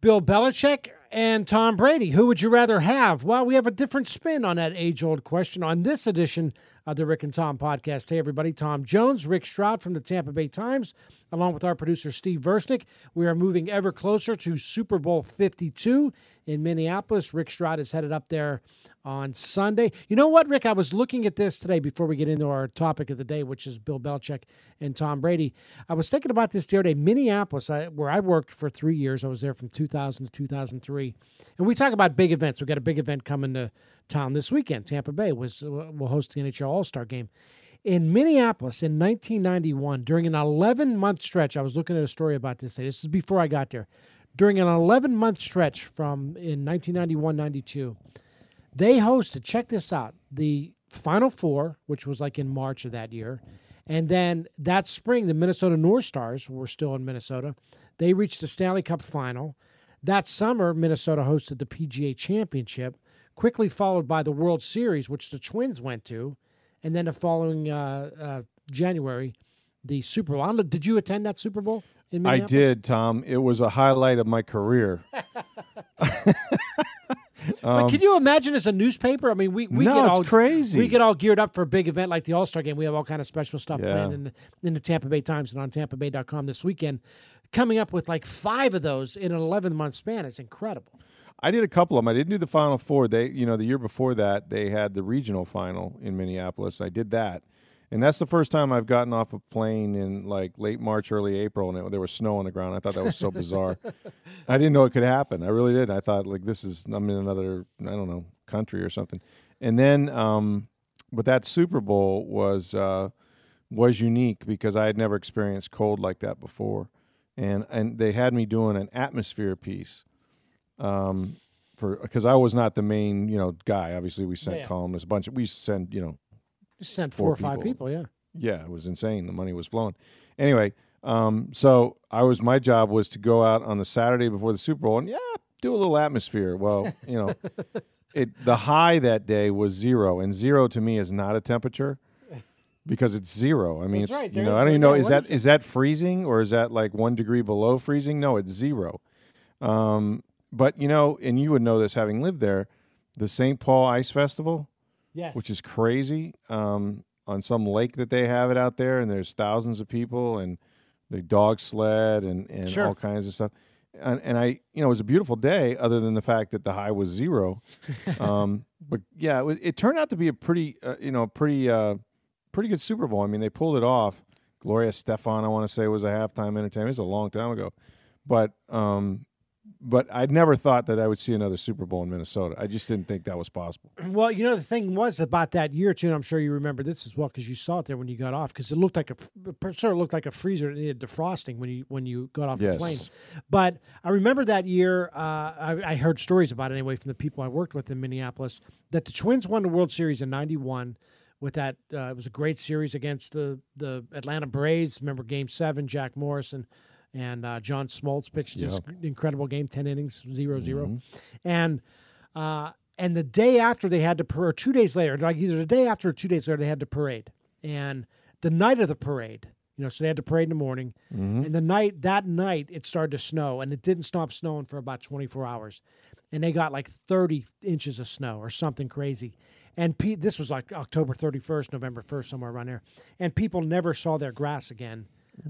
Bill Belichick and Tom Brady. Who would you rather have? Well, we have a different spin on that age old question on this edition of the Rick and Tom podcast. Hey, everybody. Tom Jones, Rick Stroud from the Tampa Bay Times, along with our producer, Steve Versnick. We are moving ever closer to Super Bowl 52 in Minneapolis. Rick Stroud is headed up there on Sunday. You know what, Rick? I was looking at this today before we get into our topic of the day, which is Bill Belichick and Tom Brady. I was thinking about this the other day. Minneapolis, I, where I worked for three years, I was there from 2000 to 2003. And we talk about big events. We've got a big event coming to town this weekend. Tampa Bay was uh, will host the NHL All Star game. In Minneapolis in 1991, during an 11 month stretch, I was looking at a story about this day. This is before I got there. During an 11 month stretch from in 1991 92, they hosted, check this out, the Final Four, which was like in March of that year. And then that spring, the Minnesota North Stars were still in Minnesota. They reached the Stanley Cup final. That summer, Minnesota hosted the PGA Championship, quickly followed by the World Series, which the Twins went to. And then the following uh, uh, January, the Super Bowl. Know, did you attend that Super Bowl? In I did, Tom. It was a highlight of my career. But can you imagine as a newspaper? I mean, we, we Um, No, get it's all crazy. We get all geared up for a big event like the All Star Game. We have all kind of special stuff Yeah. planned in the, in the Tampa Bay Times and on TampaBay.com this weekend. Coming up with like five of those in an 11 month span is incredible. I did a couple of them. I didn't do the Final Four. They, you know, the year before that, they had the regional final in Minneapolis. I did that, and that's the first time I've gotten off a plane in like late March, early April, and it, there was snow on the ground. I thought that was so bizarre. I didn't know it could happen. I really did. I thought like this is I'm in another I don't know country or something. And then, um, but that Super Bowl was uh, was unique because I had never experienced cold like that before, and and they had me doing an atmosphere piece um, for because I was not the main you know guy. Obviously, we sent Yeah. columnists a bunch. Of, we sent you know Just sent Four four, or five people. people, yeah. yeah, it was insane. The money was flowing. Anyway, um, so I was my job was to go out on the Saturday before the Super Bowl and yeah, do a little atmosphere. Well, you know, it the high that day was zero, and zero to me is not a temperature because it's zero. I mean, That's it's right, you know, I don't even know is that is is that freezing or is that like one degree below freezing? No, it's zero. Um, but you know, and you would know this having lived there, the St. Paul Ice Festival Yes. which is crazy. Um, on some lake that they have it out there, and there's thousands of people, and the dog sled and, and Sure. all kinds of stuff. And, and I, you know, it was a beautiful day, other than the fact that the high was zero. um, but yeah, it, it turned out to be a pretty, uh, you know, pretty, uh, pretty good Super Bowl. I mean, they pulled it off. Gloria Estefan, I want to say, was a halftime entertainment. It was a long time ago, but um, but I'd never thought that I would see another Super Bowl in Minnesota. I just didn't think that was possible. Well, you know, the thing was about that year, too, and I'm sure you remember this as well because you saw it there when you got off because it looked like a, it sort of looked like a freezer that needed defrosting when you when you got off the plane. But I remember that year, uh, I, I heard stories about it anyway from the people I worked with in Minneapolis that the Twins won the World Series in '91 with that. Uh, it was a great series against the the Atlanta Braves. Remember Game Seven, Jack Morrison and uh, John Smoltz pitched this incredible game, ten innings, 0-0. and uh, and the day after they had to parade, two days later, like either the day after or two days later, they had to parade, and the night of the parade. You know, so they had to parade in the morning, and the night that night it started to snow, and it didn't stop snowing for about 24 hours, and they got like 30 inches of snow or something crazy, and pe- this was like October 31st, November 1st, somewhere around there, and people never saw their grass again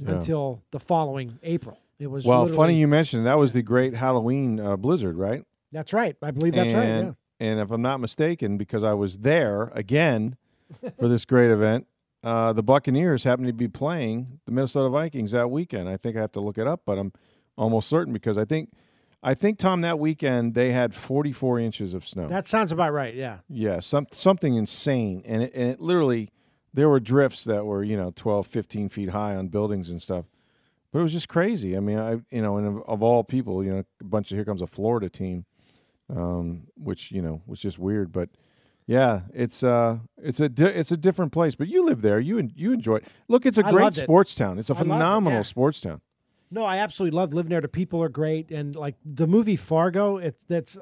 until the following April. It was Well, funny you mentioned that was the great Halloween uh, blizzard, right? That's right. I believe that's right. and, Yeah. And if I'm not mistaken, because I was there again for this great event, uh, the Buccaneers happened to be playing the Minnesota Vikings that weekend. I think I have to look it up, but I'm almost certain because I think, I think Tom that weekend they had 44 inches of snow. That sounds about right. Yeah. Yeah, some something insane, and it, and it literally there were drifts that were you know 12, 15 feet high on buildings and stuff. but it was just crazy. I mean, I you know, and of, of all people, you know, a bunch of here comes a Florida team, um, which you know was just weird. But yeah, it's uh, it's a di- it's a different place. But you live there, you en- you enjoy it. Look, it's a I great loved it. sports town. It's a I loved it, phenomenal yeah. sports town. No, I absolutely love living there. The people are great, and like the movie Fargo, it's that's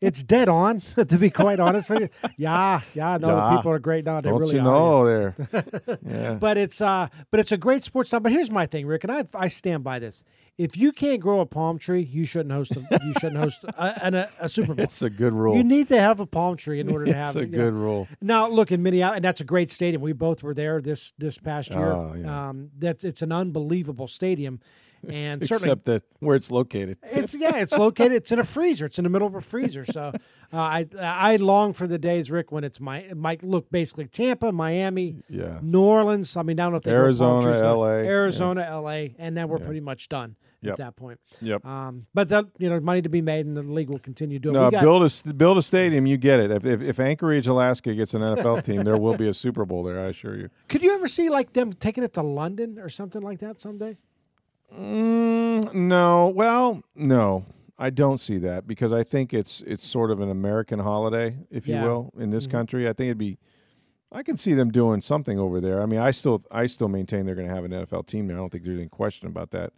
it's dead on. To be quite honest with you, yeah, yeah, no, Yeah. the people are great. No, they Don't really you are. know there? yeah. But it's uh, but it's a great sports town. But here's my thing, Rick, and I I stand by this. If you can't grow a palm tree, you shouldn't host a, you shouldn't host a, a, a Super Bowl. It's a good rule. You need to have a palm tree in order to have it's a you know. good rule. Now, look in Minneapolis, and that's a great stadium. We both were there this this past year. Oh, yeah. um, that's it's an unbelievable stadium, and certainly Except that where it's located. it's yeah, it's located. It's in a freezer. It's in the middle of a freezer. So uh, I I long for the days, Rick, when it's my it might look basically Tampa, Miami, Yeah. New Orleans. I mean, I don't know if they Arizona, trees, LA, yeah. Arizona, L.A., and then we're pretty much done Yep. at that point. Yep. Um, but that you know money to be made, and the league will continue doing. No, got, build a build a stadium. You get it. If, if if Anchorage, Alaska gets an NFL team, there will be a Super Bowl there. I assure you. Could you ever see like them taking it to London or something like that someday? Mm, no, well, no, I don't see that because I think it's it's sort of an American holiday, if Yeah. you will, in this Mhm. country. I think it'd be. I can see them doing something over there. I mean, I still I still maintain they're going to have an NFL team. there. I don't think there's any question about that.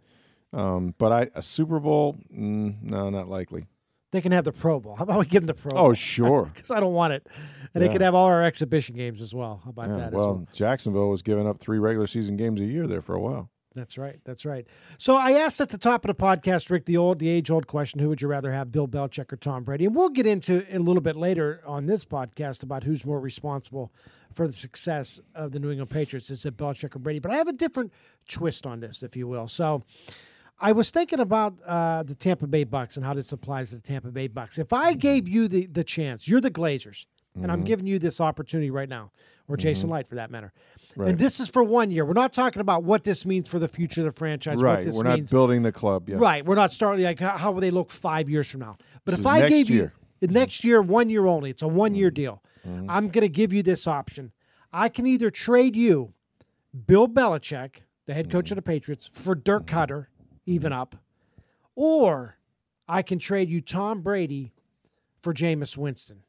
Um, but I a Super Bowl, mm, no, not likely. They can have the Pro Bowl. How about we give them the Pro Oh, Bowl? sure. Because I don't want it. And they Yeah. could have all our exhibition games as well. How about Yeah, that as well, well? Jacksonville was giving up three regular season games a year there for a while. That's right. That's right. So I asked at the top of the podcast, Rick, the old, the age old question: Who would you rather have, Bill Belichick or Tom Brady? And we'll get into a little bit later on this podcast about who's more responsible for the success of the New England Patriots: is it Belichick or Brady? But I have a different twist on this, if you will. So I was thinking about uh, the Tampa Bay Bucks and how this applies to the Tampa Bay Bucks. If I mm-hmm. gave you the the chance, you're the Glazers, and I'm mm-hmm. giving you this opportunity right now, or Jason mm-hmm. Licht for that matter. Right. And this is for one year. We're not talking about what this means for the future of the franchise. What right. We're not means. building the club yet. Right. We're not starting like how, how will they look five years from now? But This if I gave year. you the mm-hmm. next year, one year only, it's a one Mm-hmm. year deal. Mm-hmm. I'm going to give you this option. I can either trade you Bill Belichick, the head coach mm-hmm. of the Patriots, for Dirk Koetter, even up, or I can trade you Tom Brady for Jameis Winston.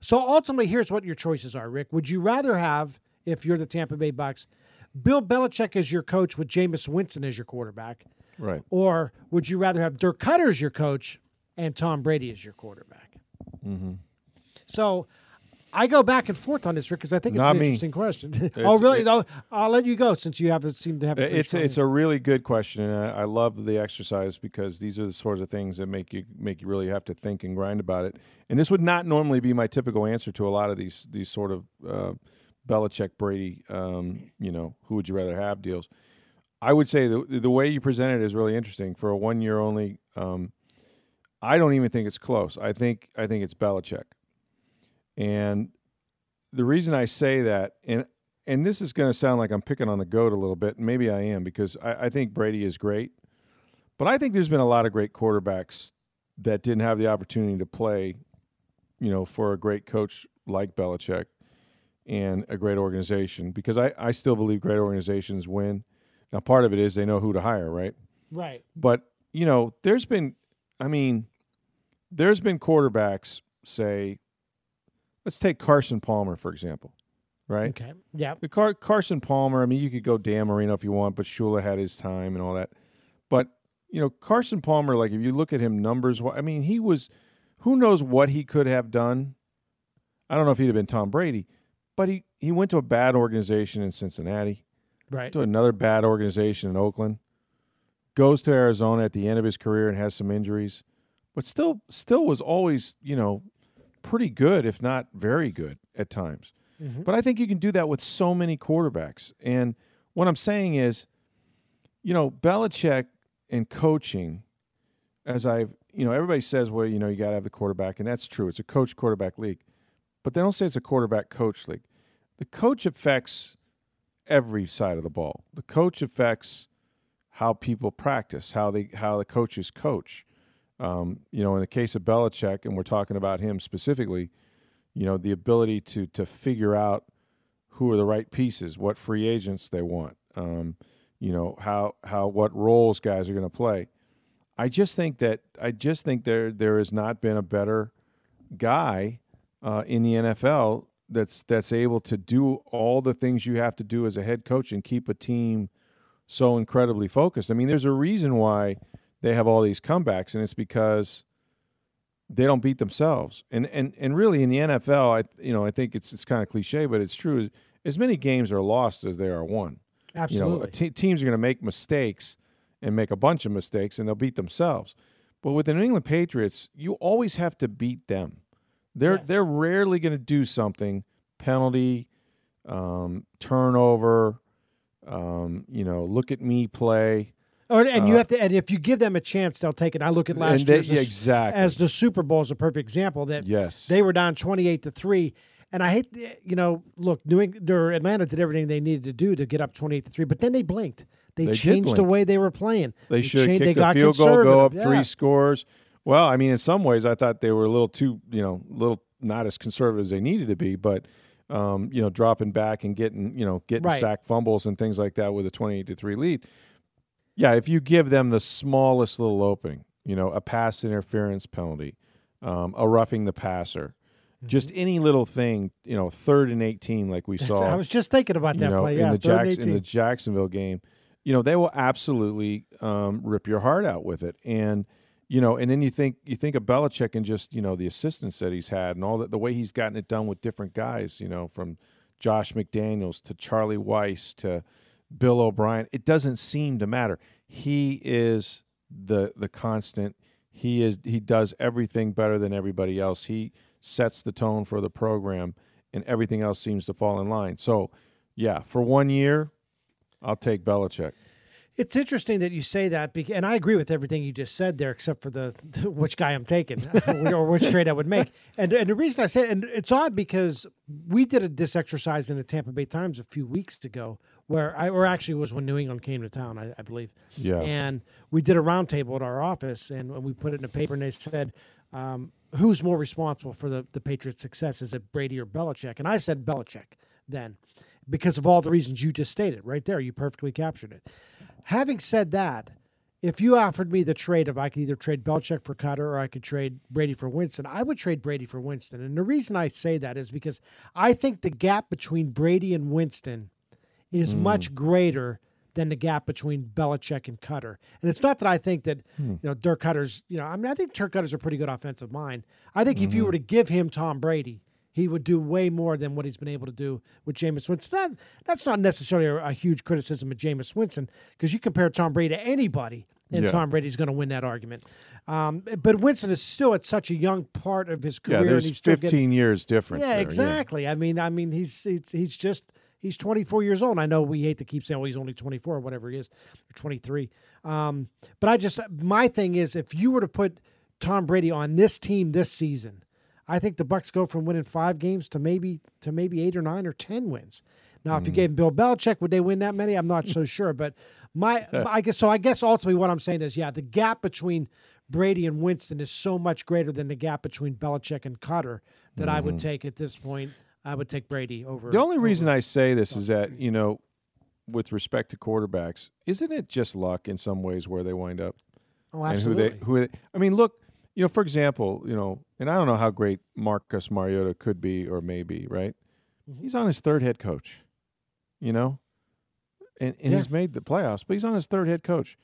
So ultimately, here's what your choices are, Rick. Would you rather have, if you're the Tampa Bay Bucks, Bill Belichick as your coach with Jameis Winston as your quarterback? Right. Or would you rather have Dirk Koetter as your coach and Tom Brady as your quarterback? Mm-hmm. So I go back and forth on this, Rick, because I think it's Not an me. interesting question. oh, really? it- No, I'll let you go since you haven't seemed to have. A It's it's a really good question, and I, I love the exercise because these are the sorts of things that make you make you really have to think and grind about it. And this would not normally be my typical answer to a lot of these these sort of uh, Belichick Brady, um, you know, who would you rather have deals. I would say the the way you present it is really interesting for a one year only. Um, I don't even think it's close. I think I think it's Belichick, and the reason I say that, and and this is going to sound like I'm picking on the goat a little bit, maybe I am because I, I think Brady is great, but I think there's been a lot of great quarterbacks that didn't have the opportunity to play, you know, for a great coach like Belichick and a great organization because I, I still believe great organizations win. Now, part of it is they know who to hire, right? right. But you know, there's been, I mean, there's been quarterbacks. Say, let's take Carson Palmer for example, right? Okay. Yeah. The Car- Carson Palmer. I mean, you could go Dan Marino if you want, but Shula had his time and all that. But you know, Carson Palmer. Like if you look at him numbers, I mean, he was. Who knows what he could have done? I don't know if he'd have been Tom Brady, but he he went to a bad organization in Cincinnati Right. to another bad organization in Oakland, goes to Arizona at the end of his career and has some injuries, but still still was always, you know, pretty good, if not very good at times. Mhm. But I think you can do that with so many quarterbacks. And what I'm saying is, you know, Belichick and coaching, as I've, you know, everybody says, well, you know, you got to have the quarterback, and that's true. It's a coach quarterback league. But they don't say it's a quarterback coach league. The coach affects every side of the ball. The coach affects how people practice, how they how the coaches coach. Um, you know, in the case of Belichick, and we're talking about him specifically, you know, the ability to to figure out who are the right pieces, what free agents they want. Um, you know how how what roles guys are going to play. I just think that I just think there there has not been a better guy uh, in the NFL that's that's able to do all the things you have to do as a head coach and keep a team so incredibly focused. I mean, there's a reason why they have all these comebacks, and it's because they don't beat themselves. And and and really in the NFL, I you know I think it's it's kind of cliche, but it's true. As many games are lost as they are won. Absolutely. You know, te- teams are going to make mistakes and make a bunch of mistakes, and they'll beat themselves. But with the New England Patriots, you always have to beat them. They're Yes. they're rarely going to do something penalty, um, turnover. Um, you know, look at me play. Or, and you Uh, have to, and if you give them a chance, they'll take it. I look at last year yeah, exactly. as the Super Bowl is a perfect example that Yes. they were down twenty-eight to three. And I hate, you know, look, New England, or Atlanta did everything they needed to do to get up twenty-eight to three, but then they blinked. They, They changed the way they were playing. They should have changed- kicked they the got field goal, go up conservative. three scores. Well, I mean, in some ways, I thought they were a little too, you know, a little not as conservative as they needed to be, but um, you know, dropping back and getting, you know, getting Right. sack fumbles and things like that with a twenty-eight to three lead. Yeah, if you give them the smallest little opening, you know, a pass interference penalty, um, a roughing the passer, just any little thing, you know, third and eighteen, like we saw. I was just thinking about that know, play. in the third and Jacks- in the Jacksonville game, you know, they will absolutely um, rip your heart out with it. And you know, and then you think you think of Belichick and just you know the assistants that he's had and all that the way he's gotten it done with different guys. You know, from Josh McDaniels to Charlie Weis to Bill O'Brien. It doesn't seem to matter. He is the the constant. He is he does everything better than everybody else. He sets the tone for the program, and everything else seems to fall in line. So, yeah, for one year, I'll take Belichick. It's interesting that you say that, bec- and I agree with everything you just said there, except for the which guy I'm taking or which trade I would make. And and the reason I said, and it's odd because we did a, this exercise in the Tampa Bay Times a few weeks ago, where I or actually it was when New England came to town, I, I believe. Yeah. And we did a roundtable at our office, and we put it in a paper, and they said. Um, Who's more responsible for the, the Patriots' success? Is it Brady or Belichick? And I said Belichick then, because of all the reasons you just stated right there. You perfectly captured it. Having said that, if you offered me the trade of I could either trade Belichick for Koetter or I could trade Brady for Winston, I would trade Brady for Winston. And the reason I say that is because I think the gap between Brady and Winston is hmm. much greater than the gap between Belichick and Koetter. And it's not that I think that hmm. you know Dirk Koetter's, you know, I mean I think Dirk Koetter's a pretty good offensive mind. I think if you mm-hmm. were to give him Tom Brady, he would do way more than what he's been able to do with Jameis Winston. That, that's not necessarily a, a huge criticism of Jameis Winston because you compare Tom Brady to anybody, and Yeah. Tom Brady's going to win that argument. Um, but Winston is still at such a young part of his career. Yeah, and there's he's 15 getting- years difference. yeah, there, exactly. I mean, I mean, he's he's, he's just he's 24 years old. I know we hate to keep saying, well, he's only 24 or whatever he is, or 23. Um, but I just my thing is, if you were to put Tom Brady on this team this season, I think the Bucks go from winning five games to maybe to maybe eight or nine or ten wins. Now, if you hmm. gave Bill Belichick, would they win that many? I'm not so sure. But my, I guess so. I guess ultimately what I'm saying is, yeah, the gap between Brady and Winston is so much greater than the gap between Belichick and Koetter that I would mm-hmm. take at this point. I would take Brady over. The only over- reason I say this is that, you know, with respect to quarterbacks, isn't it just luck in some ways where they wind up? oh, and absolutely. who they who they, I mean, look, you know, for example, you know, and I don't know how great Marcus Mariota could be or may be, right? Mm-hmm. He's on his third head coach, you know, and and Yeah. he's made the playoffs, but he's on his third head coach.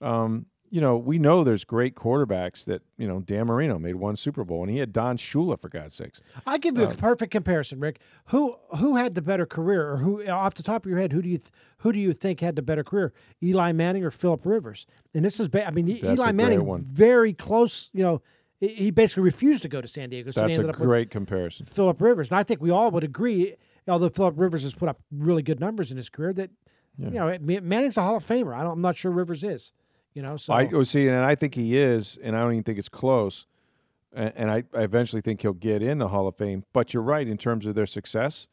Um, you know, we know there's great quarterbacks that you know. Dan Marino made one Super Bowl, and he had Don Shula for God's sakes. I give you Um, a perfect comparison, Rick. Who who had the better career, or who off the top of your head, who do you who do you think had the better career, Eli Manning or Philip Rivers? And this is, ba- I mean, Eli Manning very close. You know, he- basically refused to go to San Diego, so he That's ended a up with great comparison. Philip Rivers. And I think we all would agree, although Philip Rivers has put up really good numbers in his career, that you know Ma- Manning's a Hall of Famer. I don't, I'm not sure Rivers is. You know, so I oh, see, and I think he is, and I don't even think it's close. And, and I, I eventually think he'll get in the Hall of Fame. But you're right in terms of their success.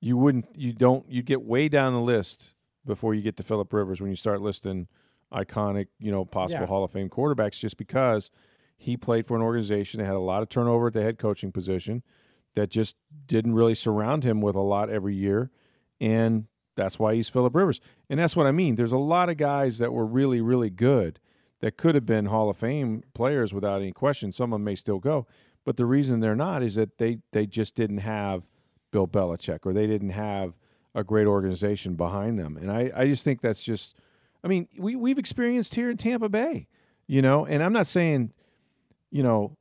You wouldn't, you don't, you get way down the list before you get to Philip Rivers when you start listing iconic, you know, possible Yeah. Hall of Fame quarterbacks, just because he played for an organization that had a lot of turnover at the head coaching position, that just didn't really surround him with a lot every year, and that's why he's Philip Rivers. And that's what I mean. There's a lot of guys that were really, really good that could have been Hall of Fame players without any question. Some of them may still go. But the reason they're not is that they, they just didn't have Bill Belichick or they didn't have a great organization behind them. And I, I just think that's just I mean, we, we've experienced here in Tampa Bay, you know, and I'm not saying, you know,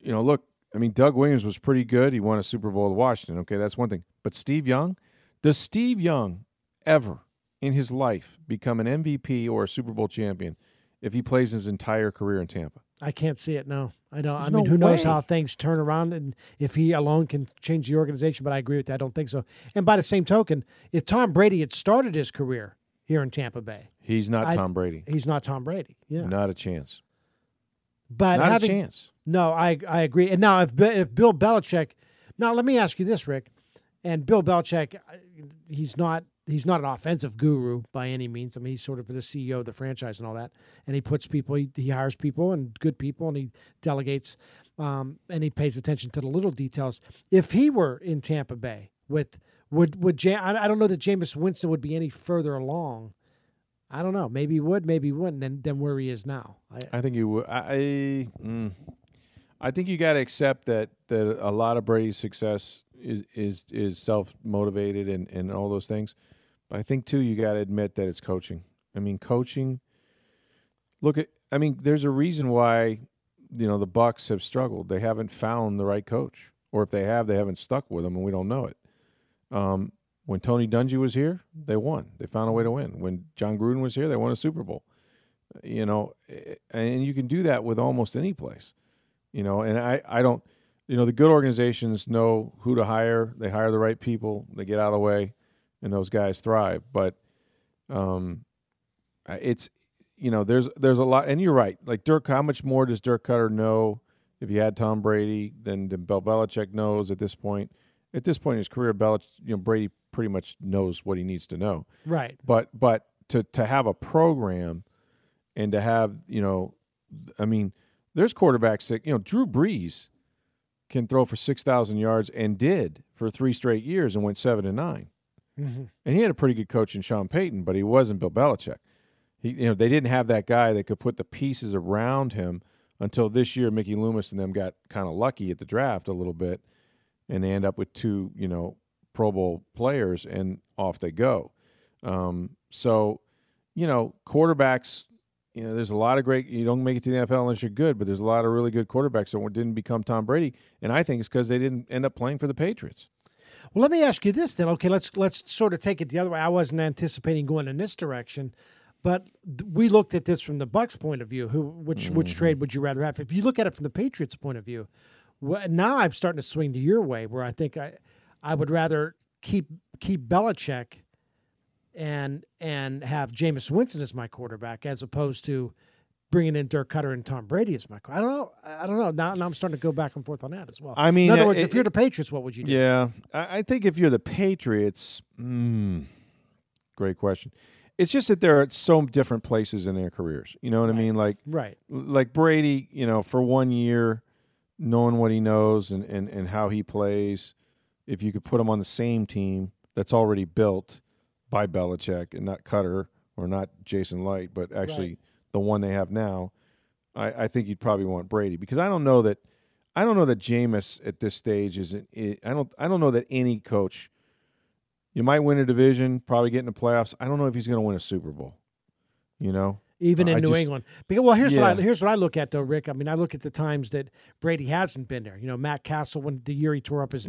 you know, look, I mean, Doug Williams was pretty good. He won a Super Bowl with Washington. Okay, that's one thing. But Steve Young, does Steve Young ever in his life become an MVP or a Super Bowl champion if he plays his entire career in Tampa? I can't see it. No, I don't. There's I mean, no who knows way. how things turn around and if he alone can change the organization? But I agree with that. I don't think so. And by the same token, if Tom Brady had started his career here in Tampa Bay, He's not I- Tom Brady. he's not Tom Brady. Yeah, Not a chance. but not having, a chance. No, I I agree. And now if if Bill Belichick, now let me ask you this, Rick, and Bill Belichick, uh, he's not he's not an offensive guru by any means. I mean, he's sort of the CEO of the franchise and all that, and he puts people, he, he hires people and good people, and he delegates, um, and he pays attention to the little details. If he were in Tampa Bay with would would Jam- I, I don't know that Jameis Winston would be any further along. I don't know. Maybe he would, maybe he wouldn't, than, than where he is now. I, I think he would. I, I, mm, I think you got to accept that that a lot of Brady's success is is is self motivated and and all those things. But I think too, you got to admit that it's coaching. I mean, coaching. Look at. I mean, there's a reason why you know the Bucks have struggled. They haven't found the right coach, or if they have, they haven't stuck with them, and we don't know it. Um, when Tony Dungy was here, they won. They found a way to win. When Jon Gruden was here, they won a Super Bowl you know and you can do that with almost any place you know and i i don't you know the good organizations know who to hire. They hire the right people. They get out of the way and those guys thrive. But um it's you know there's there's a lot and you're right. Like dirk how much more does dirk koetter know if you had tom brady than, than Bill Belichick knows at this point? At this point in his career Belich, you know brady pretty much knows what he needs to know. Right. but but to to have a program and to have you know i mean there's quarterbacks that you know drew brees can throw for 6000 yards and did for three straight years and went 7 and 9 hmm and he had a pretty good coach in sean payton but he wasn't bill belichick. He you know they didn't have that guy that could put the pieces around him until this year mickey loomis and them got kind of lucky at the draft a little bit and they end up with two you know pro bowl players and off they go. Um, so you know, quarterbacks, you know, there's a lot of great. You don't make it to the NFL unless you're good, but there's a lot of really good quarterbacks that didn't become Tom Brady, and I think it's because they didn't end up playing for the Patriots. Well, let me ask you this then. Okay, let's let's sort of take it the other way. I wasn't anticipating going in this direction, but we looked at this from the Bucks' point of view. Who which which mm-hmm. trade would you rather have? If you look at it from the Patriots' point of view, wh- now I'm starting to swing to your way, where I think I I would rather keep keep Belichick and and have Jameis Winston as my quarterback as opposed to bringing in Dirk Koetter and Tom Brady as my. I don't know. I don't know. Now, now I'm starting to go back and forth on that as well. I mean, in other words, it- if you're the Patriots, what would you do? Yeah, I, I think if you're the Patriots, mm, great question. It's just that they're at so different places in their careers. You know what I mean? Like Right. like Brady, you know, for one year, knowing what he knows and, and, and how he plays, if you could put him on the same team that's already built by Belichick and not Koetter or not Jason Licht, but actually Right. the one they have now, I, I think you'd probably want Brady because I don't know that I don't know that Jameis at this stage is I don't I don't know that any coach you might win a division, probably get in the playoffs. I don't know if he's going to win a Super Bowl. You know, even in I New just- England. Because well, here's what I here's what I look at though, Rick. I mean, I look at the times that Brady hasn't been there. You know, Matt Cassel when the year he tore up his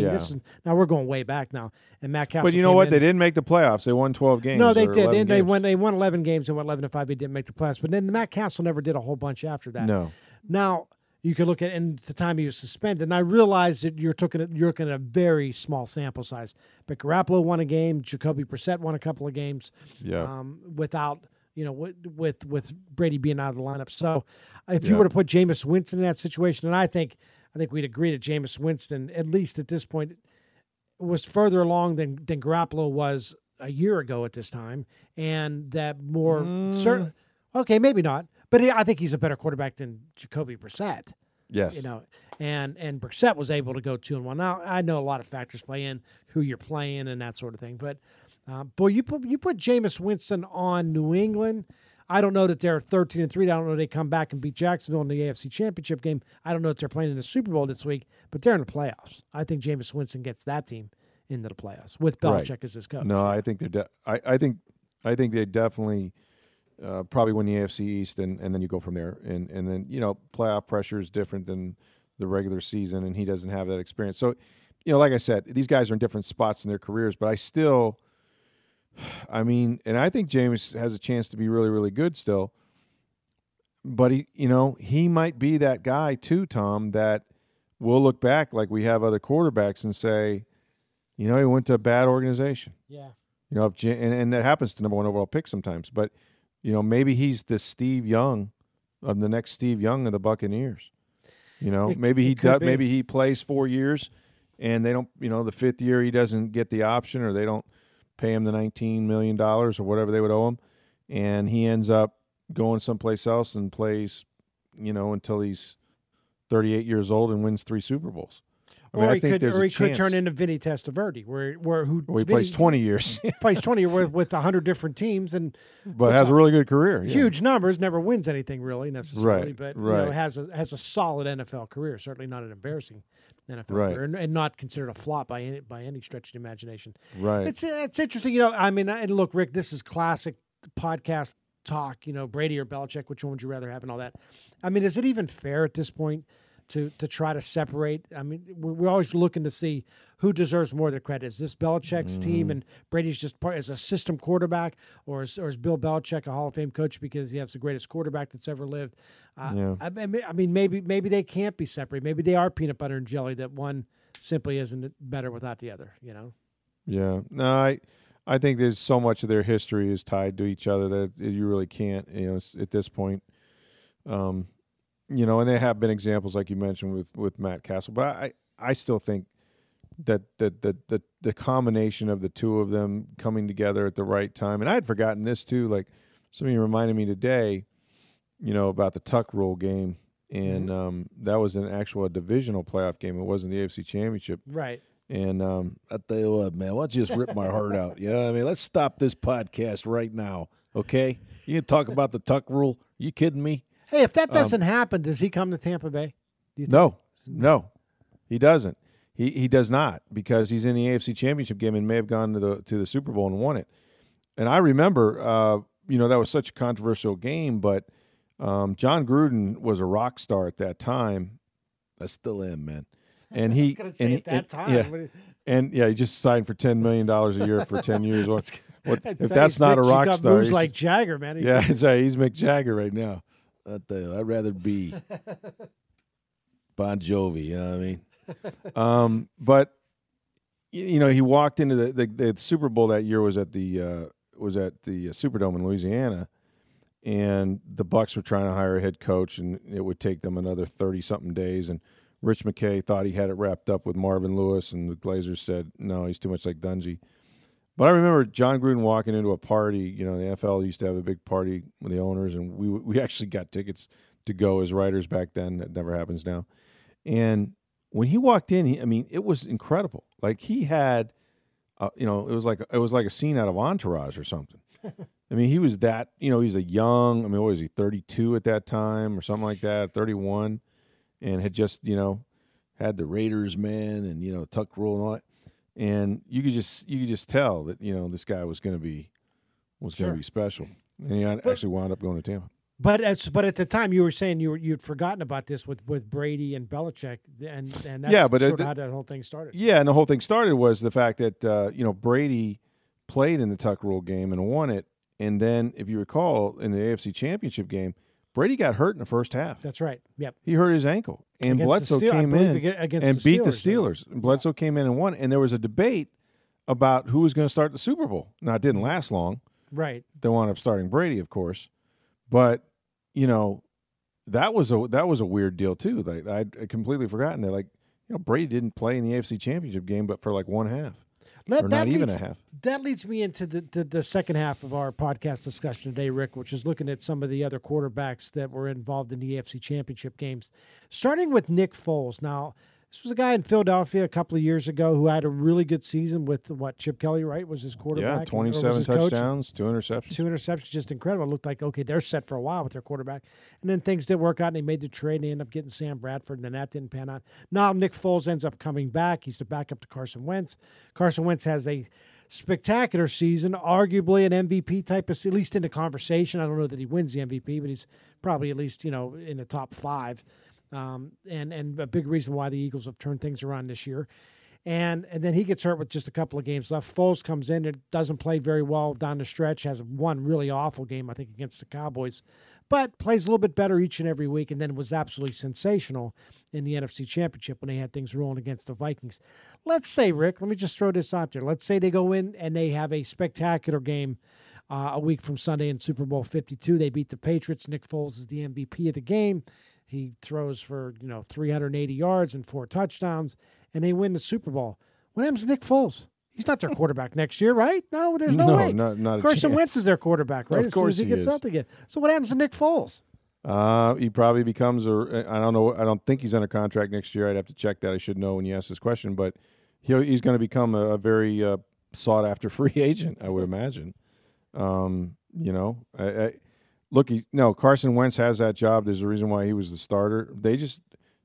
Yeah. Is, now we're going way back now, and Matt Cassel. but you know what? in- They didn't make the playoffs. They won twelve games. No, they did. 11 They, they won. They won 11 games and went 11 to five. They didn't make the playoffs. But then Matt Cassel never did a whole bunch after that. No, Now, you could look at and the time he was suspended. And I realized that you're looking at you're looking at a very small sample size. But Garoppolo won a game, Jacoby Brissett won a couple of games, Yeah. um, without you know with with with Brady being out of the lineup. So if you were to put Jameis Winston in that situation, and I think I think we'd agree that Jameis Winston, at least at this point, was further along than than Garoppolo was a year ago at this time, and that more Mm. certain. Okay, maybe not, but he- I think he's a better quarterback than Jacoby Brissett. yes. You know, and and Brissett was able to go two and one. Now I know a lot of factors play in who you're playing and that sort of thing, but uh, boy, you put you put Jameis Winston on New England. I don't know that they're 13 and three. I don't know they come back and beat Jacksonville in the AFC Championship game. I don't know if they're playing in the Super Bowl this week, but they're in the playoffs. I think Jameis Winston gets that team into the playoffs with Right. Belichick as his coach. No, I think they're. De- I, I think. I think they definitely uh, probably win the AFC East, and, and then you go from there. And and then you know playoff pressure is different than the regular season, and he doesn't have that experience. So, you know, like I said, these guys are in different spots in their careers, but I still. I mean, and I think James has a chance to be really, really good still. But he, you know, he might be that guy too, Tom. That we'll look back like we have other quarterbacks and say, you know, he went to a bad organization. yeah, You know, if and, and that happens to number one overall pick sometimes. But you know, maybe he's the Steve Young of the next Steve Young of the Buccaneers. You know, It- maybe he does. Maybe he plays four years, and they don't. You know, the fifth year he doesn't get the option, or they don't pay him the nineteen million dollars or whatever they would owe him, and he ends up going someplace else and plays. You know, until he's thirty-eight years old and wins three Super Bowls. I mean, or he could, or he could turn into Vinny Testaverde, where where who Or he Vinny- plays twenty years, plays twenty with with hundred different teams and but has a really good career. yeah. huge numbers, never wins anything really necessarily, Right, but you know, right. has a has a solid NFL career. Certainly not an embarrassing NFL Right. career, and, and not considered a flop by any by any stretch of the imagination. Right. It's it's interesting, you know. I mean, and look, Rick, this is classic podcast talk. You know, Brady or Belichick, which one would you rather have, and all that. I mean, is it even fair at this point? To, to try to separate, I mean, we're, we're always looking to see who deserves more of the credit. Is this Belichick's team Mm-hmm. and Brady's just part as a system quarterback, or is, or is Bill Belichick a Hall of Fame coach because he has the greatest quarterback that's ever lived? Uh, Yeah. I, I mean, maybe maybe they can't be separate. Maybe they are peanut butter and jelly. That one simply isn't better without the other. You know. Yeah. No, I I think there's so much of their history is tied to each other that you really can't, you know, at this point. Um, you know, and there have been examples like you mentioned with with Matt Cassel, but I I still think that that the the the combination of the two of them coming together at the right time, and I had forgotten this too. Like somebody reminded me today, you know, about the Tuck Rule game, and um, that was an actual divisional playoff game. It wasn't the AFC Championship. Right. And um, I tell you what, man, why don't you just rip my heart out? You know what I mean? Let's stop this podcast right now, okay? You can talk about the tuck rule. you kidding me? Hey, if that Um, doesn't happen, does he come to Tampa Bay? Do you think? No, no, he doesn't. He he does not because he's in the AFC Championship game and may have gone to the to the Super Bowl and won it. And I remember, uh, you know, that was such a controversial game, but um, Jon Gruden was a rock star at that time. I still am, man. And he and, at that and- time, yeah, you- and yeah, he just signed for ten million dollars a year for ten years. What, what if that's not a Mick- rock got star? Moves he's- like Jagger, man. He- yeah, uh, he's Mick Jagger right now. Tell you, I'd rather be Bon Jovi. You know what I mean? um, but you know, he walked into the, the the Super Bowl that year was at the uh, was at the uh, Superdome in Louisiana, and the Bucks were trying to hire a head coach, and it would take them another thirty something days. And Rich McKay thought he had it wrapped up with Marvin Lewis, and the Glazers said no, he's too much like Dungy. But I remember Jon Gruden walking into a party. You know, the NFL used to have a big party with the owners, and we we actually got tickets to go as writers back then. That never happens now. And when he walked in, he, I mean, it was incredible. Like he had, uh, you know, it was like it was like a scene out of Entourage or something. I mean, he was that. You know, he's a young. I mean, what was he? Thirty two at that time, or something like that. Thirty one, and had just you know had the Raiders man and you know Tuck rule and all that. And you could just you could just tell that you know this guy was going to be was going Sure. to be special, and he actually wound up going to Tampa. But at but at the time you were saying you were you'd forgotten about this with, with Brady and Belichick, and and that's Yeah, but sort it- of how that whole thing started. Yeah, and the whole thing started was the fact that uh, you know Brady played in the Tuck Rule game and won it, and then if you recall in the AFC Championship game, Brady got hurt in the first half. That's right. Yep. He hurt his ankle, and Against Bledsoe Steel- came in against and the beat the Steelers. Bledsoe came in and won, and there was a debate about who was going to start the Super Bowl. Now it didn't last long. Right. They wound up starting Brady, of course, but you know that was a that was a weird deal too. Like I'd completely forgotten that. Like you know Brady didn't play in the AFC Championship game, but for like one half Let- or that not even leads- a half. That leads me into the, the, the second half of our podcast discussion today, Rick, which is looking at some of the other quarterbacks that were involved in the AFC championship games. Starting with Nick Foles. Now, this was a guy in Philadelphia a couple of years ago who had a really good season with what Chip Kelly, right, was his quarterback. Yeah, and- or was twenty-seven his coach. touchdowns, two interceptions. Two interceptions, just incredible. It looked like okay, they're set for a while with their quarterback, and then things didn't work out. And they made the trade, and they ended up getting Sam Bradford, and then that didn't pan out. Now Nick Foles ends up coming back. He's the backup to Carson Wentz. Carson Wentz has a spectacular season, arguably an MVP type of, at least in the conversation. I don't know that he wins the MVP, but he's probably at least you know in the top five. Um, and and a big reason why the Eagles have turned things around this year. And and then he gets hurt with just a couple of games left. Foles comes in and doesn't play very well down the stretch. Has one really awful game, I think, against the Cowboys, but plays a little bit better each and every week. And then was absolutely sensational in the NFC Championship when they had things rolling against the Vikings. Let's say, Rick, let me just throw this out there. Let's say they go in and they have a spectacular game uh, a week from Sunday in Super Bowl 52. They beat the Patriots. Nick Foles is the MVP of the game. He throws for, you know, 380 yards and four touchdowns, and they win the Super Bowl. What happens to Nick Foles? He's not their quarterback next year, right? No, there's no, No, way. not- not Carson chance. Wentz is their quarterback, right? Of as soon course as he, he gets is. again. So what happens to Nick Foles? Uh, he probably becomes a. I don't know. I don't think he's under contract next year. I'd have to check that. I should know when you ask this question, but he'll, he's going to become a, a very uh, sought after free agent. I would imagine. Um, you know, I, I, look, he, no Carson Wentz has that job. There's a reason why he was the starter. They just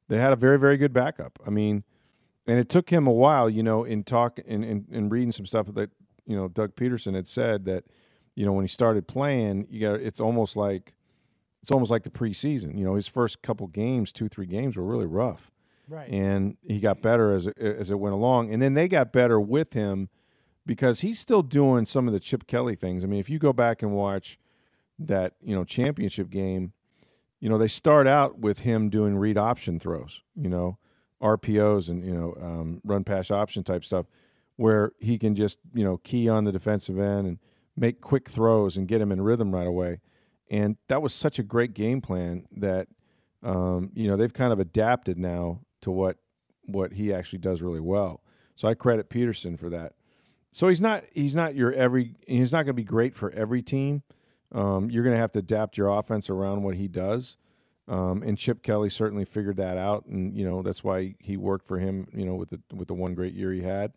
they had a very very good backup. I mean, and it took him a while. You know, in talk in in, in reading some stuff that you know Doug Pederson had said that you know when he started playing, you got it's almost like it's almost like the preseason. You know, his first couple games, two three games, were really rough, Right. and he got better as it, as it went along. And then they got better with him because he's still doing some of the Chip Kelly things. I mean, if you go back and watch that you know championship game, you know they start out with him doing read option throws. You know, RPOs and you know um, run pass option type stuff, where he can just you know key on the defensive end and make quick throws and get him in rhythm right away. And that was such a great game plan that um, you know they've kind of adapted now to what what he actually does really well. So I credit Pederson for that. So he's not he's not your every he's not going to be great for every team. Um, you're going to have to adapt your offense around what he does. Um, and Chip Kelly certainly figured that out, and you know that's why he worked for him. You know with the with the one great year he had.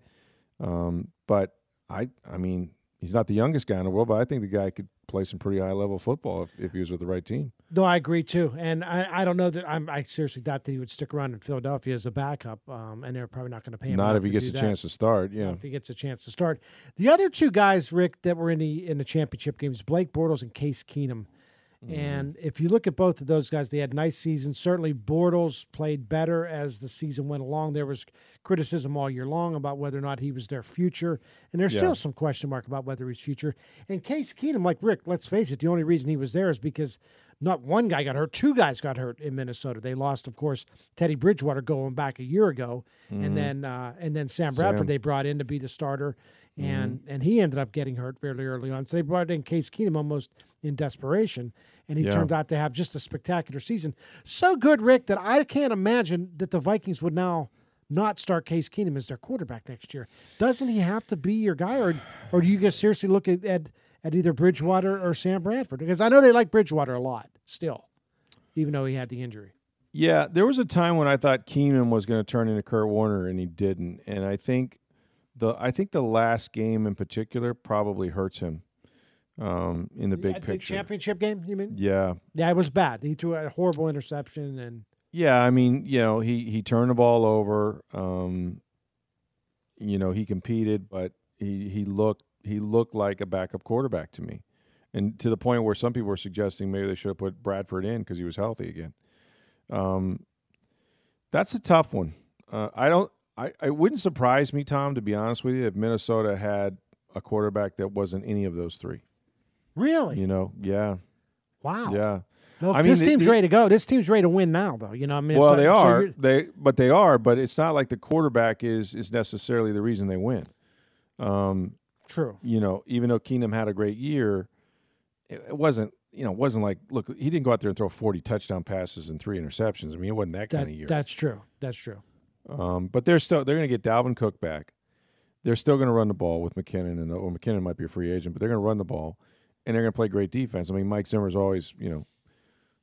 Um, but I I mean he's not the youngest guy in the world, but I think the guy could play some pretty high level football if, if he was with the right team. No, I agree too, and I, I don't know that I'm. I seriously doubt that he would stick around in Philadelphia as a backup, um, and they're probably not going to pay him. Not if he gets a that. chance to start. Yeah. if he gets a chance to start. The other two guys, Rick, that were in the in the championship games, Blake Bortles and Case Keenum. Mm-hmm. And if you look at both of those guys, they had nice seasons. Certainly, Bortles played better as the season went along. There was criticism all year long about whether or not he was their future, and there's Yeah. still some question mark about whether he's future. And Case Keenum, like Rick, let's face it, the only reason he was there is because not one guy got hurt, two guys got hurt in Minnesota. They lost, of course, Teddy Bridgewater going back a year ago, and then uh, and then Sam Bradford Mm-hmm. Sam. Mm-hmm. they brought in to be the starter, and and he ended up getting hurt fairly early on. So they brought in Case Keenum almost in desperation, and he Yeah. turned out to have just a spectacular season. So good, Rick, that I can't imagine that the Vikings would now not start Case Keenum as their quarterback next year. Doesn't he have to be your guy, or or do you guys seriously look at at, at either Bridgewater or Sam Bradford? Because I know they like Bridgewater a lot still, even though he had the injury. Yeah, there was a time when I thought Keenum was going to turn into Kurt Warner, and he didn't. And I think the I think the last game in particular probably hurts him um, in the big At picture. championship game, you mean? yeah, Yeah, it was bad. He threw a horrible interception, and yeah. I mean, you know, he he turned the ball over. Um, you know, he competed, but he he looked he looked like a backup quarterback to me, and to the point where some people were suggesting maybe they should have put Bradford in because he was healthy again. Um, that's a tough one. Uh, I don't. I it wouldn't surprise me, Tom, to be honest with you, if Minnesota had a quarterback that wasn't any of those three. really, You know, yeah, wow, yeah. No, I this the- team's ready to go. This team's ready to win now, though. You know, I mean, Well, not- they so are. you're- they but they are. But it's not like the quarterback is is necessarily the reason they win. Um, true. you know, even though Keenum had a great year, it, it wasn't. You know, it wasn't like look. He didn't go out there and throw forty touchdown passes and three interceptions. I mean, it wasn't that, That, kind of year. that's true. That's true. Um, but they're still they're going to get Dalvin Cook back. They're still going to run the ball with McKinnon, and or McKinnon might be a free agent, but they're going to run the ball, and they're going to play great defense. I mean, Mike Zimmer's always, you know,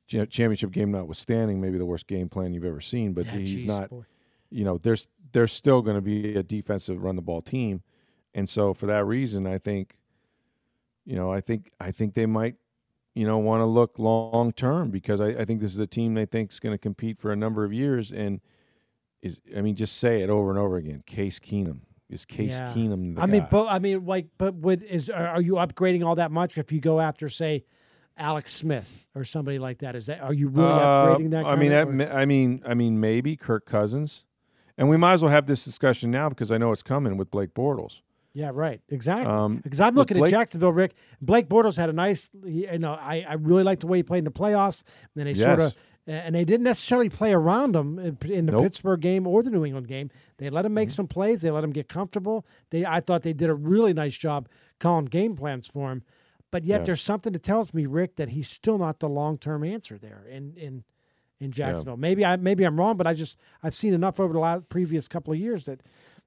championship game notwithstanding, maybe the worst game plan you've ever seen, but Yeah, he's geez, not. boy. You know, there's there's still going to be a defensive run the ball team, and so for that reason, I think, you know, I think I think they might, you know, want to look long term because I, I think this is a team they think is going to compete for a number of years and is I mean just say it over and over again. Case Keenum is Case Yeah. Keenum. The I mean, but I mean, like, but would is are you upgrading all that much if you go after, say, Alex Smith or somebody like that? Is that are you really Uh, upgrading that? I mean, that, I mean, I mean, maybe Kirk Cousins, and we might as well have this discussion now because I know it's coming with Blake Bortles. yeah, right, exactly. Um, because I'm looking Blake- at Jacksonville, Rick. Blake Bortles had a nice, you know, I, I really liked the way he played in the playoffs. And then they sort of, and they didn't necessarily play around him in, in the Nope. Pittsburgh game or the New England game. They let him make some plays. They let him get comfortable. They, I thought they did a really nice job calling game plans for him. But yet, Yeah. there's something that tells me, Rick, that he's still not the long term answer there in in in Jacksonville. Maybe I maybe I'm wrong, but I just I've seen enough over the last previous couple of years that.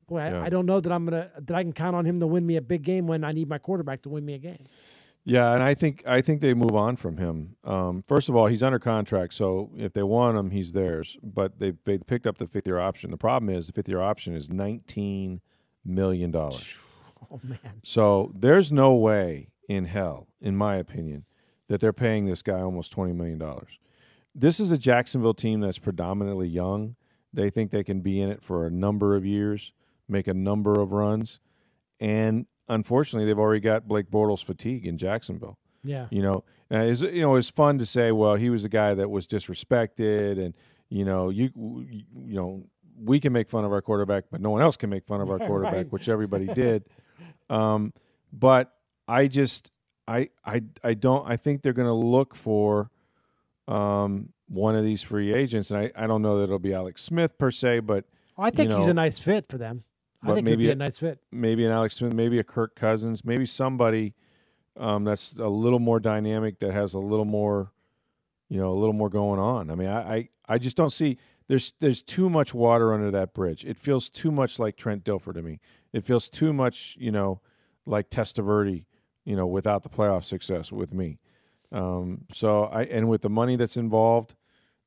Boy, I, Yeah. I don't know that I'm gonna that I can count on him to win me a big game when I need my quarterback to win me a game. Yeah, and I think I think they move on from him. Um, first of all, he's under contract, so if they want him, he's theirs. But they they picked up the fifth year option. The problem is the fifth year option is nineteen million dollars. Oh man, So there's no way in hell, in my opinion, that they're paying this guy almost twenty million dollars. This is a Jacksonville team that's predominantly young. They think they can be in it for a number of years, make a number of runs, and unfortunately, they've already got Blake Bortles fatigue in Jacksonville. yeah, You know, it's, you know, it's fun to say, well, he was the guy that was disrespected, and you know, you you know, we can make fun of our quarterback, but no one else can make fun of our Right. quarterback, which everybody did. Um, but I just, I, I, I don't. I think they're going to look for um, one of these free agents, and I, I don't know that it'll be Alex Smith per se, but I think he's know, a nice fit for them. I think he'd maybe be a it- nice fit. maybe an Alex Smith, maybe a Kirk Cousins, maybe somebody um, that's a little more dynamic, that has a little more, you know, a little more going on. I mean, I, I, I just don't see there's there's too much water under that bridge. It feels too much like Trent Dilfer to me. It feels too much, you know, like Testaverde, you know, without the playoff success with me. Um, so I and with the money that's involved,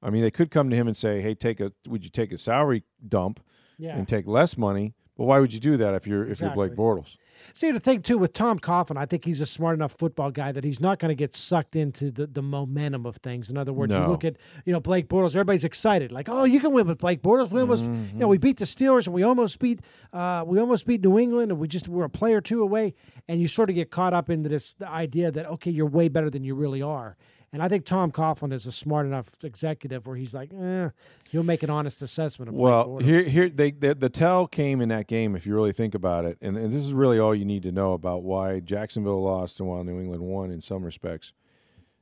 I mean, they could come to him and say, "Hey, take a would you take a salary dump Yeah. and take less money?" But why would you do that if you're if you're Blake Bortles? See the thing too with Tom Coughlin, I think he's a smart enough football guy that he's not going to get sucked into the, the momentum of things. In other words, you look at you know Blake Bortles, everybody's excited, like oh you can win with Blake Bortles. We almost Mm-hmm. you know we beat the Steelers and we almost beat uh, we almost beat New England and we just we're a player two away, and you sort of get caught up into this idea that okay you're way better than you really are. And I think Tom Coughlin is a smart enough executive where he's like, eh, he'll make an honest assessment of Well, here here they, the the tell came in that game if you really think about it, and, and this is really all you need to know about why Jacksonville lost and why New England won in some respects.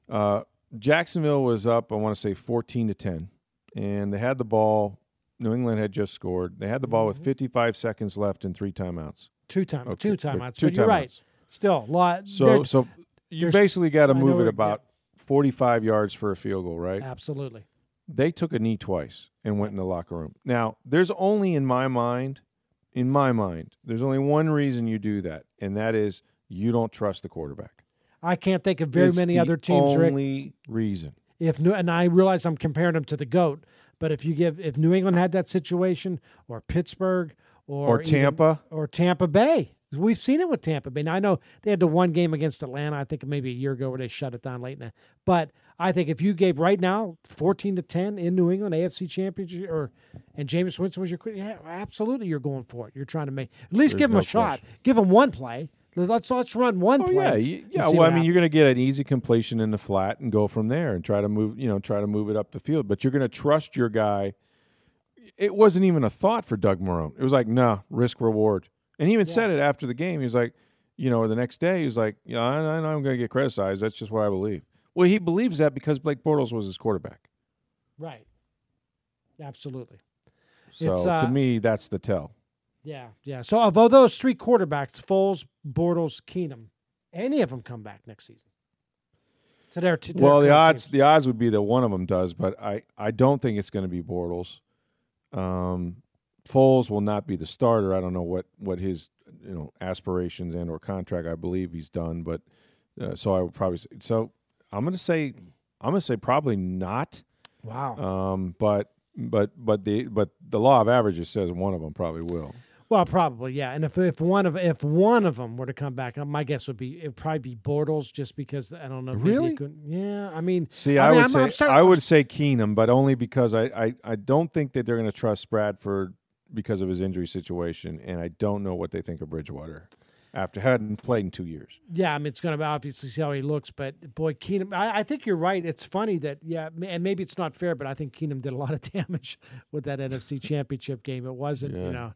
Uh, Jacksonville was up, I want to say fourteen to ten, and they had the ball. New England had just scored. They had the ball Mm-hmm. with 55 seconds left and three timeouts. two time Okay, two timeouts. two but you're right. Still, a lot. So so you basically got to move it about 45 yards for a field goal, right? absolutely. they took a knee twice and went in the locker room. Now, there's only in my mind, in my mind, there's only one reason you do that, and that is you don't trust the quarterback. I can't think of very It's many the other teams, Rick. Only reason. If New, and I realize I'm comparing them to the goat, but if you give if New England had that situation, or Pittsburgh, or Or even- Tampa. or Tampa Bay, we've seen it with Tampa Bay. Now I know they had the one game against Atlanta, I think maybe a year ago, where they shut it down late. In but I think if you gave right now 14 to 10 in New England AFC Championship, or and Jameis Winston was your yeah, absolutely, you're going for it. You're trying to make at least There's give him no a shot. question. Give him one play. Let's let's run one Oh play. yeah, yeah. Well, I mean, happens. you're going to get an easy completion in the flat and go from there and try to move, you know, try to move it up the field. But you're going to trust your guy. It wasn't even a thought for Doug Marrone. It was like, nah, risk reward. And he even said it after the game. He was like, you know, the next day, he was like, yeah, I, I know I'm going to get criticized. That's just what I believe. Well, he believes that because Blake Bortles was his quarterback. Right. Absolutely. So It's, uh, to me, that's the tell. Yeah, yeah. So of all those three quarterbacks, Foles, Bortles, Keenum, any of them come back next season? To their, to their Well, the odds teams. the odds would be that one of them does, but I I don't think it's going to be Bortles. Um, Foles will not be the starter. I don't know what what his you know aspirations and or contract. I believe he's done, but uh, so I would probably say, so. I'm going to say I'm going to say probably not. Wow. Um, but but but the but the law of averages says one of them probably will. Well, probably, yeah. And if if one of if one of them were to come back, uh, my guess would be it'd probably be Bortles, just because I don't know. Really? could- yeah, I mean, See, I, mean, would I'm- say I'm starting- I I'm would say Keenum, but only because I, I, I don't think that they're going to trust Bradford because of his injury situation, and I don't know what they think of Bridgewater after hadn't played in two years. Yeah, I mean, it's going to obviously see how he looks, but boy, Keenum, I, I think you're right. It's funny that, yeah, and maybe it's not fair, but I think Keenum did a lot of damage with that NFC championship game. It wasn't, Yeah. you know,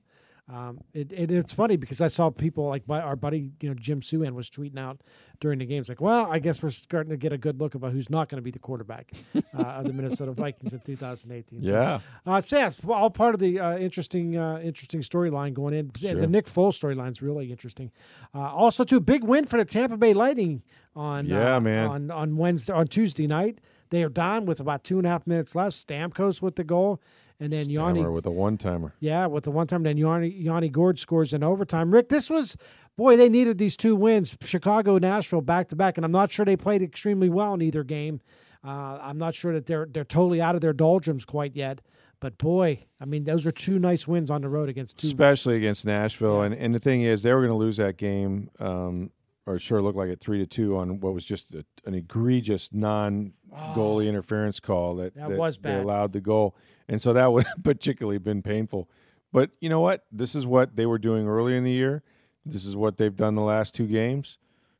um, it, it, it's funny because I saw people like my, our buddy, you know, Jim Souhan was tweeting out during the games, like, well, I guess we're starting to get a good look about who's not going to be the quarterback uh, of the Minnesota Vikings in 2018. So, Yeah, uh, so yeah, all part of the uh, interesting, uh, interesting storyline going in. The- Sure. The Nick Foles storyline is really interesting. Uh, also, too, big win for the Tampa Bay Lightning on Yeah, uh, man. on on Wednesday on Tuesday night. They are down with about two and a half minutes left. Stamkos with the goal, and then Yanni, with a one timer. yeah, with the one timer. Then Yanni Yanni Gourde scores in overtime. Rick, this was boy, they needed these two wins. Chicago, Nashville, back to back, and I'm not sure they played extremely well in either game. Uh, I'm not sure that they're they're totally out of their doldrums quite yet. But boy, I mean, those are two nice wins on the road against two. especially against Nashville. And and the thing is, they were going to lose that game, um, or sure looked like it three to two on what was just a, an egregious non-goalie interference call that, That was they allowed the goal, and so that would have particularly been painful. But you know what? This is what they were doing earlier in the year. This is what they've done the last two games.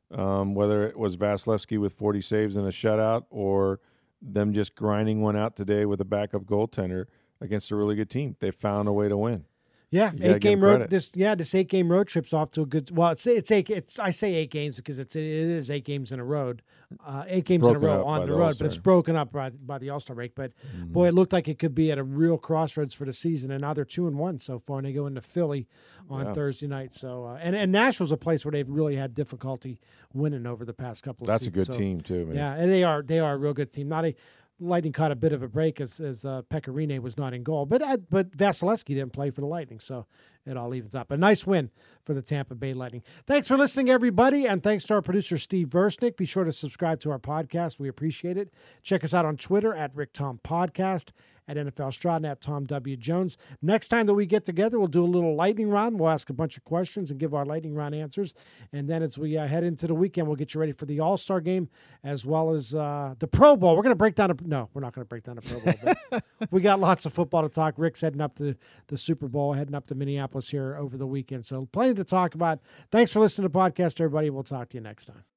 Um, whether it was Vasilevskiy with 40 saves and a shutout, or them just grinding one out today with a backup goaltender against a really good team, they found a way to win. Yeah, eight game road. credit. This yeah, this eight game road trip's off to a good. Well, it's it's eight. It's I say eight games because it's it is eight games in a road, uh, eight games in a Broken row on the the road, but it's broken up by, by the All Star break. But boy, it looked like it could be at a real crossroads for the season, and now they're two and one so far, and they go into Philly on Yeah. Thursday night. So uh, and and Nashville's a place where they've really had difficulty winning over the past couple of. Seasons. That's a good So, team too, man. Yeah, and they are they are a real good team. Not a Lightning caught a bit of a break as as uh, Pekka Rinne was not in goal, but uh, but Vasilevskiy didn't play for the Lightning, so it all evens up. A nice win for the Tampa Bay Lightning. Thanks for listening, everybody, and thanks to our producer Steve Versnick. Be sure to subscribe to our podcast; we appreciate it. Check us out on Twitter at Rick Tom Podcast. At NFL Stratton at Tom W. Jones. Next time that we get together, we'll do a little lightning round. We'll ask a bunch of questions and give our lightning round answers. And then as we uh, head into the weekend, we'll get you ready for the All Star game as well as uh, the Pro Bowl. We're going to break down a no, we're not going to break down a Pro Bowl. We got lots of football to talk. Rick's heading up to the Super Bowl, heading up to Minneapolis here over the weekend. So plenty to talk about. Thanks for listening to the podcast, everybody. We'll talk to you next time.